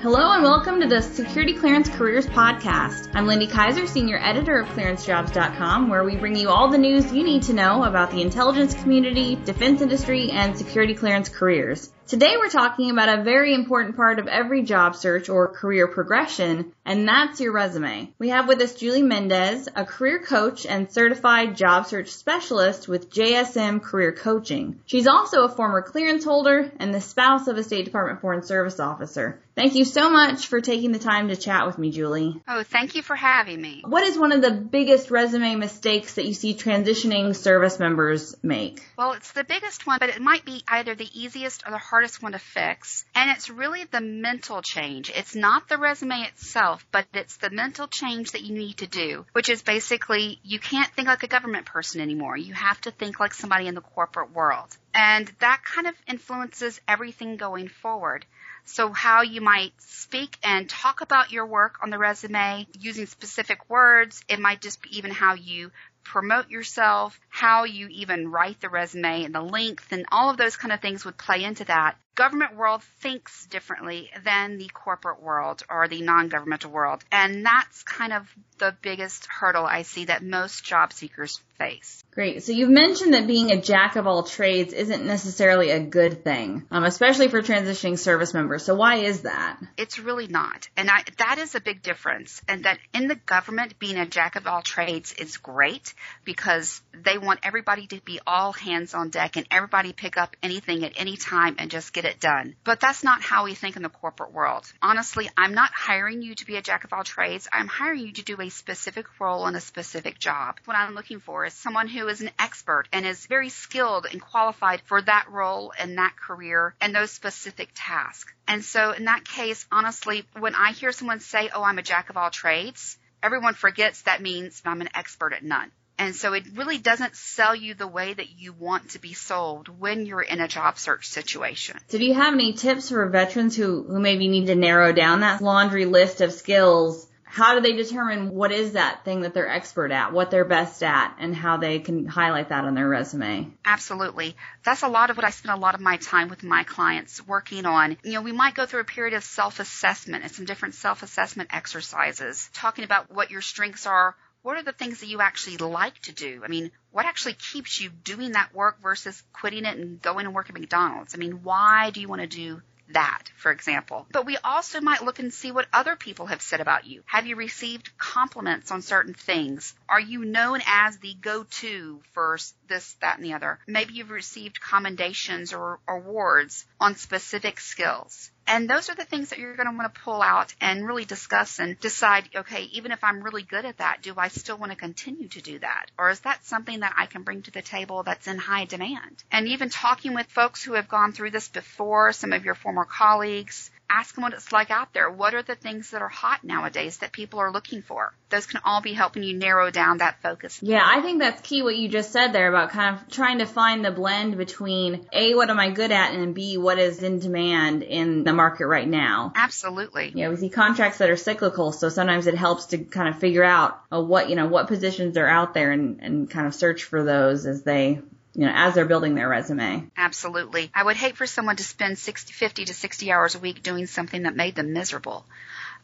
Hello and welcome to the Security Clearance Careers Podcast. I'm Lindy Kyzer, Senior Editor of ClearanceJobs.com, where we bring you all the news you need to know about the intelligence community, defense industry, and security clearance careers. Today we're talking about a very important part of every job search or career progression, and that's your resume. We have with us Julie Mendez, a career coach and certified job search specialist with JSM Career Coaching. She's also a former clearance holder and the spouse of a State Department Foreign Service officer. Thank you so much for taking the time to chat with me, Julie. Oh, thank you for having me. What is one of the biggest resume mistakes that you see transitioning service members make? Well, it's the biggest one, but it might be either the easiest or the hardest one to fix. And it's really the mental change. It's not the resume itself, but it's the mental change that you need to do, which is basically you can't think like a government person anymore. You have to think like somebody in the corporate world. And that kind of influences everything going forward. So how you might speak and talk about your work on the resume using specific words. It might just be even how you promote yourself, how you even write the resume and the length and all of those kind of things would play into that. Government world thinks differently than the corporate world or the non-governmental world. And that's kind of the biggest hurdle I see that most job seekers face. Great. So you've mentioned that being a jack of all trades isn't necessarily a good thing, um, especially for transitioning service members. So why is that? It's really not. And I, that is a big difference. And that in the government, being a jack of all trades is great because they want everybody to be all hands on deck and everybody pick up anything at any time and just get it done. But that's not how we think in the corporate world. Honestly, I'm not hiring you to be a jack of all trades. I'm hiring you to do a specific role in a specific job. What I'm looking for is someone who is an expert and is very skilled and qualified for that role and that career and those specific tasks. And so in that case, honestly, when I hear someone say, oh, I'm a jack of all trades, everyone forgets that means I'm an expert at none. And so it really doesn't sell you the way that you want to be sold when you're in a job search situation. So do you have any tips for veterans who, who maybe need to narrow down that laundry list of skills how do they determine what is that thing that they're expert at, what they're best at, and how they can highlight that on their resume? Absolutely. That's a lot of what I spend a lot of my time with my clients working on. You know, we might go through a period of self-assessment and some different self-assessment exercises, talking about what your strengths are, what are the things that you actually like to do? I mean, what actually keeps you doing that work versus quitting it and going and working at McDonald's? I mean, why do you want to do that, for example. But we also might look and see what other people have said about you. Have you received compliments on certain things? Are you known as the go-to for this, that, and the other? Maybe you've received commendations or awards on specific skills. And those are the things that you're going to want to pull out and really discuss and decide, okay, even if I'm really good at that, do I still want to continue to do that? Or is that something that I can bring to the table that's in high demand? And even talking with folks who have gone through this before, some of your former colleagues, ask them what it's like out there. What are the things that are hot nowadays that people are looking for? Those can all be helping you narrow down that focus. Yeah, I think that's key what you just said there about kind of trying to find the blend between A, what am I good at, and B, what is in demand in the market right now. Absolutely. Yeah, we see contracts that are cyclical, so sometimes it helps to kind of figure out uh, what, you know, what positions are out there and, and kind of search for those as they you know, as they're building their resume. Absolutely. I would hate for someone to spend 60, 50 to 60 hours a week doing something that made them miserable.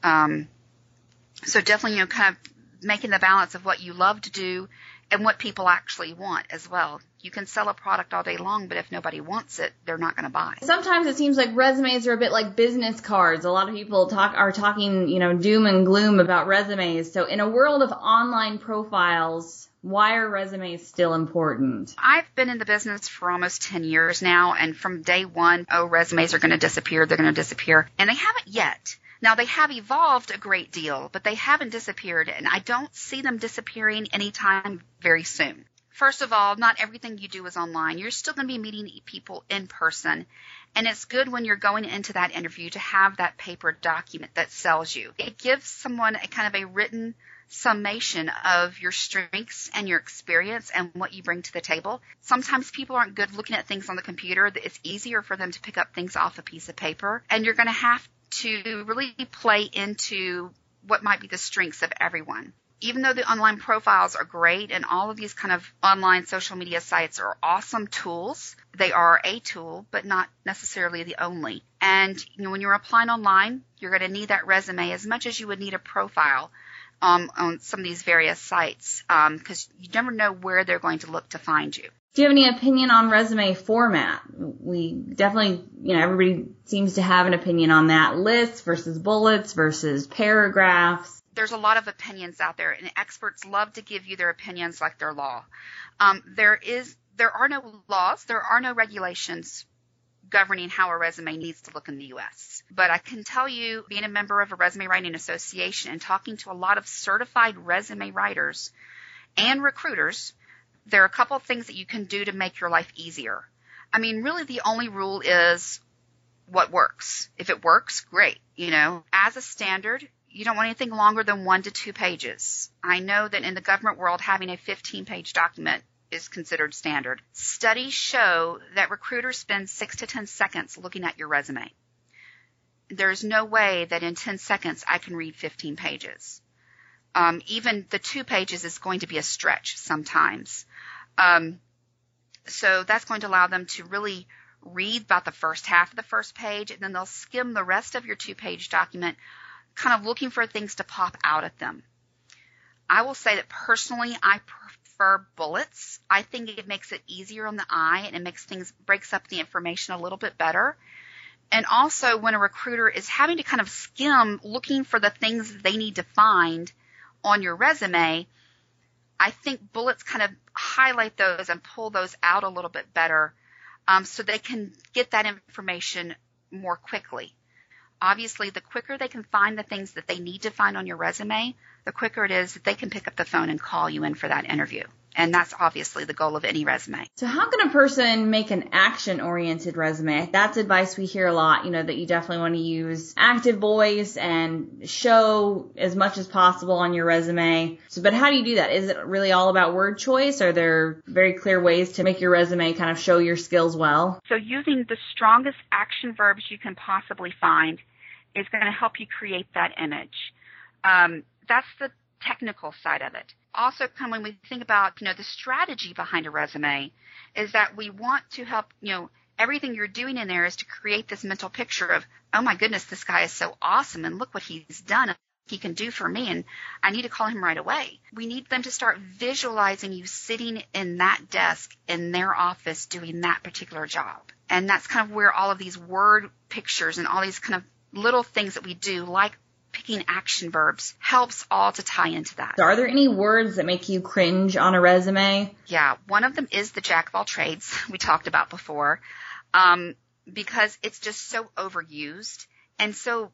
Um, so definitely, you know, kind of making the balance of what you love to do and what people actually want as well. You can sell a product all day long, but if nobody wants it, they're not going to buy. Sometimes it seems like resumes are a bit like business cards. A lot of people talk are talking, you know, doom and gloom about resumes. So in a world of online profiles, why are resumes still important? I've been in the business for almost 10 years now, and from day one, oh, resumes are going to disappear, they're going to disappear. And they haven't yet. Now they have evolved a great deal, but they haven't disappeared, and I don't see them disappearing anytime very soon. First of all, not everything you do is online. You're still going to be meeting people in person. And it's good when you're going into that interview to have that paper document that sells you. It gives someone a kind of a written summation of your strengths and your experience and what you bring to the table. Sometimes people aren't good looking at things on the computer. It's easier for them to pick up things off a piece of paper. And you're going to have to really play into what might be the strengths of everyone. even though the online profiles are great and all of these kind of online social media sites are awesome tools, they are a tool, but not necessarily the only. And you know, when you're applying online, you're going to need that resume as much as you would need a profile um, on some of these various sites because um, you never know where they're going to look to find you. Do you have any opinion on resume format? We definitely, you know, everybody seems to have an opinion on that. Lists versus bullets versus paragraphs. There's a lot of opinions out there, and experts love to give you their opinions like they're law. Um, there is, there are no laws, there are no regulations governing how a resume needs to look in the U.S. But I can tell you, being a member of a resume writing association and talking to a lot of certified resume writers and recruiters, there are a couple of things that you can do to make your life easier. I mean, really the only rule is what works. If it works, great. You know, as a standard, you don't want anything longer than one to two pages. I know that in the government world, having a 15 page document is considered standard. Studies show that recruiters spend six to 10 seconds looking at your resume. There's no way that in 10 seconds I can read 15 pages. Um, even the two pages is going to be a stretch sometimes. Um, so that's going to allow them to really read about the first half of the first page, and then they'll skim the rest of your two page document, kind of looking for things to pop out at them. I will say that personally, I prefer bullets. I think it makes it easier on the eye and it makes things, breaks up the information a little bit better. And also when a recruiter is having to kind of skim looking for the things they need to find on your resume, I think bullets kind of highlight those and pull those out a little bit better um, so they can get that information more quickly. Obviously, the quicker they can find the things that they need to find on your resume, the quicker it is that they can pick up the phone and call you in for that interview. And that's obviously the goal of any resume. So how can a person make an action oriented resume? That's advice we hear a lot, you know, that you definitely want to use active voice and show as much as possible on your resume. So, but how do you do that? Is it really all about word choice? Are there very clear ways to make your resume kind of show your skills well? So using the strongest action verbs you can possibly find is going to help you create that image. Um, that's the technical side of it. Also, when we think about, you know, the strategy behind a resume is that we want to help, you know, everything you're doing in there is to create this mental picture of, oh my goodness, this guy is so awesome and look what he's done. He can do for me and I need to call him right away. We need them to start visualizing you sitting in that desk in their office doing that particular job. And that's kind of where all of these word pictures and all these kind of little things that we do, like picking action verbs helps all to tie into that. Are there any words that make you cringe on a resume? Yeah, one of them is the jack of all trades we talked about before, um, because it's just so overused and so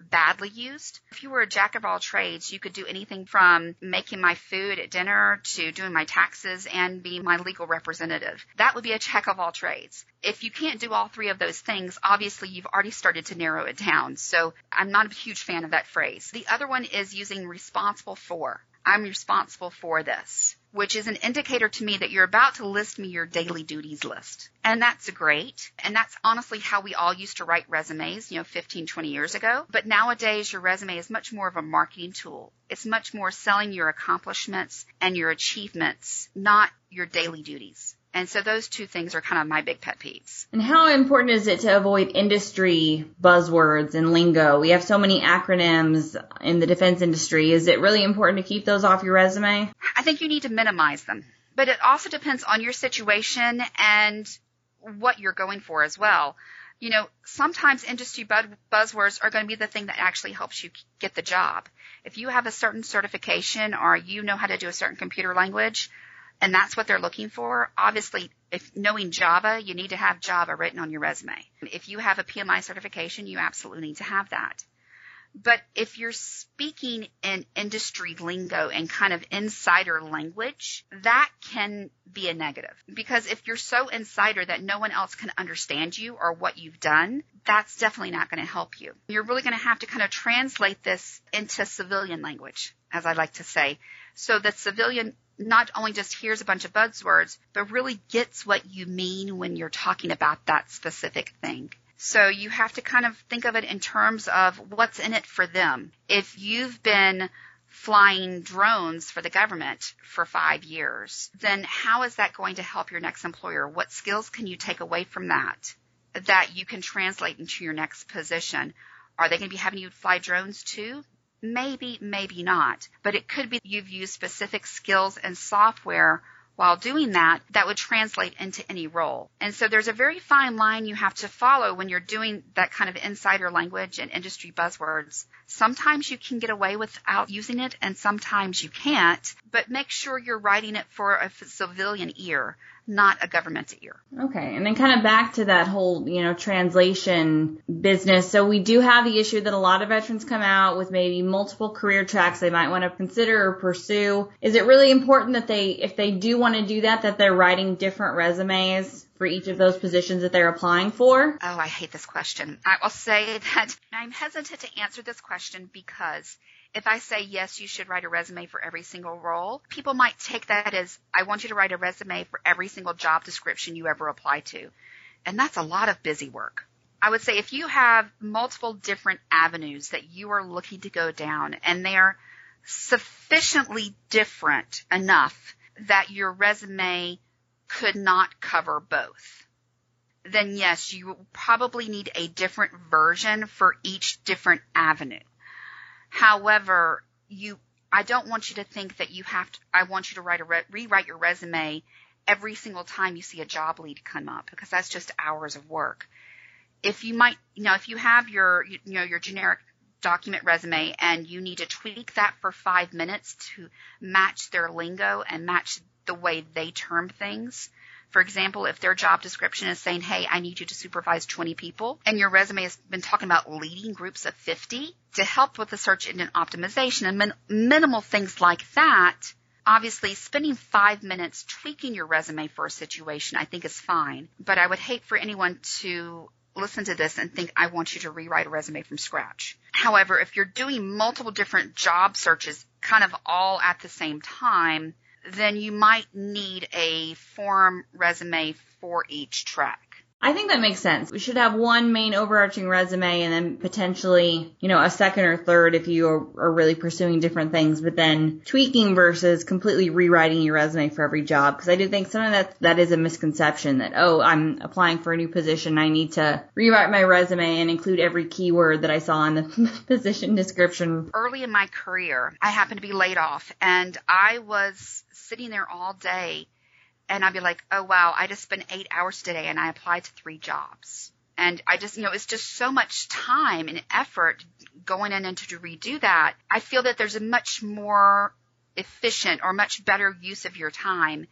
badly used. If you were a jack of all trades, you could do anything from making my food at dinner to doing my taxes and being my legal representative. That would be a jack of all trades. If you can't do all three of those things, obviously you've already started to narrow it down. So I'm not a huge fan of that phrase. The other one is using responsible for. I'm responsible for this which is an indicator to me that you're about to list me your daily duties list. And that's great. And that's honestly how we all used to write resumes, you know, 15, 20 years ago. But nowadays your resume is much more of a marketing tool. It's much more selling your accomplishments and your achievements, not your daily duties. And so those two things are kind of my big pet peeves. And how important is it to avoid industry buzzwords and lingo? We have so many acronyms in the defense industry. Is it really important to keep those off your resume? I think you need to minimize them. But it also depends on your situation and what you're going for as well. You know, sometimes industry buzzwords are going to be the thing that actually helps you get the job. If you have a certain certification or you know how to do a certain computer language, and that's what they're looking for. Obviously, if knowing Java, you need to have Java written on your resume. If you have a PMI certification, you absolutely need to have that. But if you're speaking in industry lingo and kind of insider language, that can be a negative. Because if you're so insider that no one else can understand you or what you've done, that's definitely not going to help you. You're really going to have to kind of translate this into civilian language, as I like to say, so that civilian not only just hears a bunch of buzzwords, but really gets what you mean when you're talking about that specific thing. So you have to kind of think of it in terms of what's in it for them. If you've been flying drones for the government for five years, then how is that going to help your next employer? What skills can you take away from that that you can translate into your next position? Are they going to be having you fly drones too? Maybe, maybe not. But it could be you've used specific skills and software while doing that, that would translate into any role. And so there's a very fine line you have to follow when you're doing that kind of insider language and industry buzzwords. Sometimes you can get away without using it and sometimes you can't, but make sure you're writing it for a civilian ear not a government ear. Okay. And then kind of back to that whole, you know, translation business. So we do have the issue that a lot of veterans come out with maybe multiple career tracks they might want to consider or pursue. Is it really important that they, if they do want to do that, that they're writing different resumes for each of those positions that they're applying for? Oh, I hate this question. I will say that I'm hesitant to answer this question because if I say, yes, you should write a resume for every single role, people might take that as, I want you to write a resume for every single job description you ever apply to. And that's a lot of busy work. I would say if you have multiple different avenues that you are looking to go down and they are sufficiently different enough that your resume could not cover both, then yes, you probably need a different version for each different avenue. However, you, I don't want you to think that you have to, I want you to write a, re, rewrite your resume every single time you see a job lead come up because that's just hours of work. If you might, you know, if you have your, you know, your generic document resume and you need to tweak that for five minutes to match their lingo and match the way they term things, for example, if their job description is saying, hey, I need you to supervise 20 people, and your resume has been talking about leading groups of 50 to help with the search engine optimization and min- minimal things like that, obviously spending five minutes tweaking your resume for a situation I think is fine. But I would hate for anyone to listen to this and think I want you to rewrite a resume from scratch. However, if you're doing multiple different job searches kind of all at the same time, then you might need a form resume for each track. I think that makes sense. We should have one main overarching resume and then potentially, you know, a second or third if you are, are really pursuing different things, but then tweaking versus completely rewriting your resume for every job. Cause I do think some of that, that is a misconception that, oh, I'm applying for a new position. I need to rewrite my resume and include every keyword that I saw in the position description. Early in my career, I happened to be laid off and I was sitting there all day and I'd be like, oh wow, I just spent eight hours today and I applied to three jobs. And I just, you know, it's just so much time and effort going in and to redo that. I feel that there's a much more efficient or much better use of your time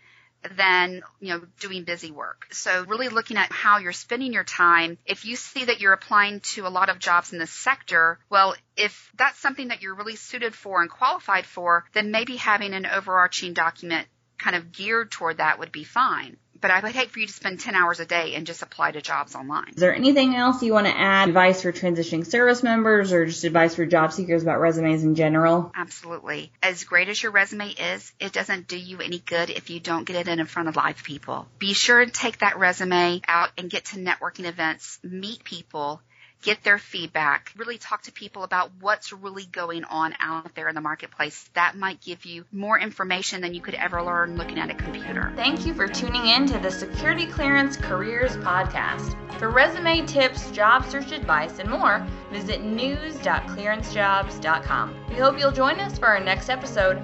than, you know, doing busy work. So really looking at how you're spending your time. If you see that you're applying to a lot of jobs in this sector, well, if that's something that you're really suited for and qualified for, then maybe having an overarching document kind of geared toward that would be fine. But I would hate for you to spend 10 hours a day and just apply to jobs online. Is there anything else you want to add? Advice for transitioning service members or just advice for job seekers about resumes in general? Absolutely. As great as your resume is, it doesn't do you any good if you don't get it in front of live people. Be sure to take that resume out and get to networking events, meet people, get their feedback, really talk to people about what's really going on out there in the marketplace. That might give you more information than you could ever learn looking at a computer. Thank you for tuning in to the Security Clearance Careers Podcast. For resume tips, job search advice, and more, visit news.clearancejobs.com. We hope you'll join us for our next episode.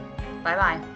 Bye bye.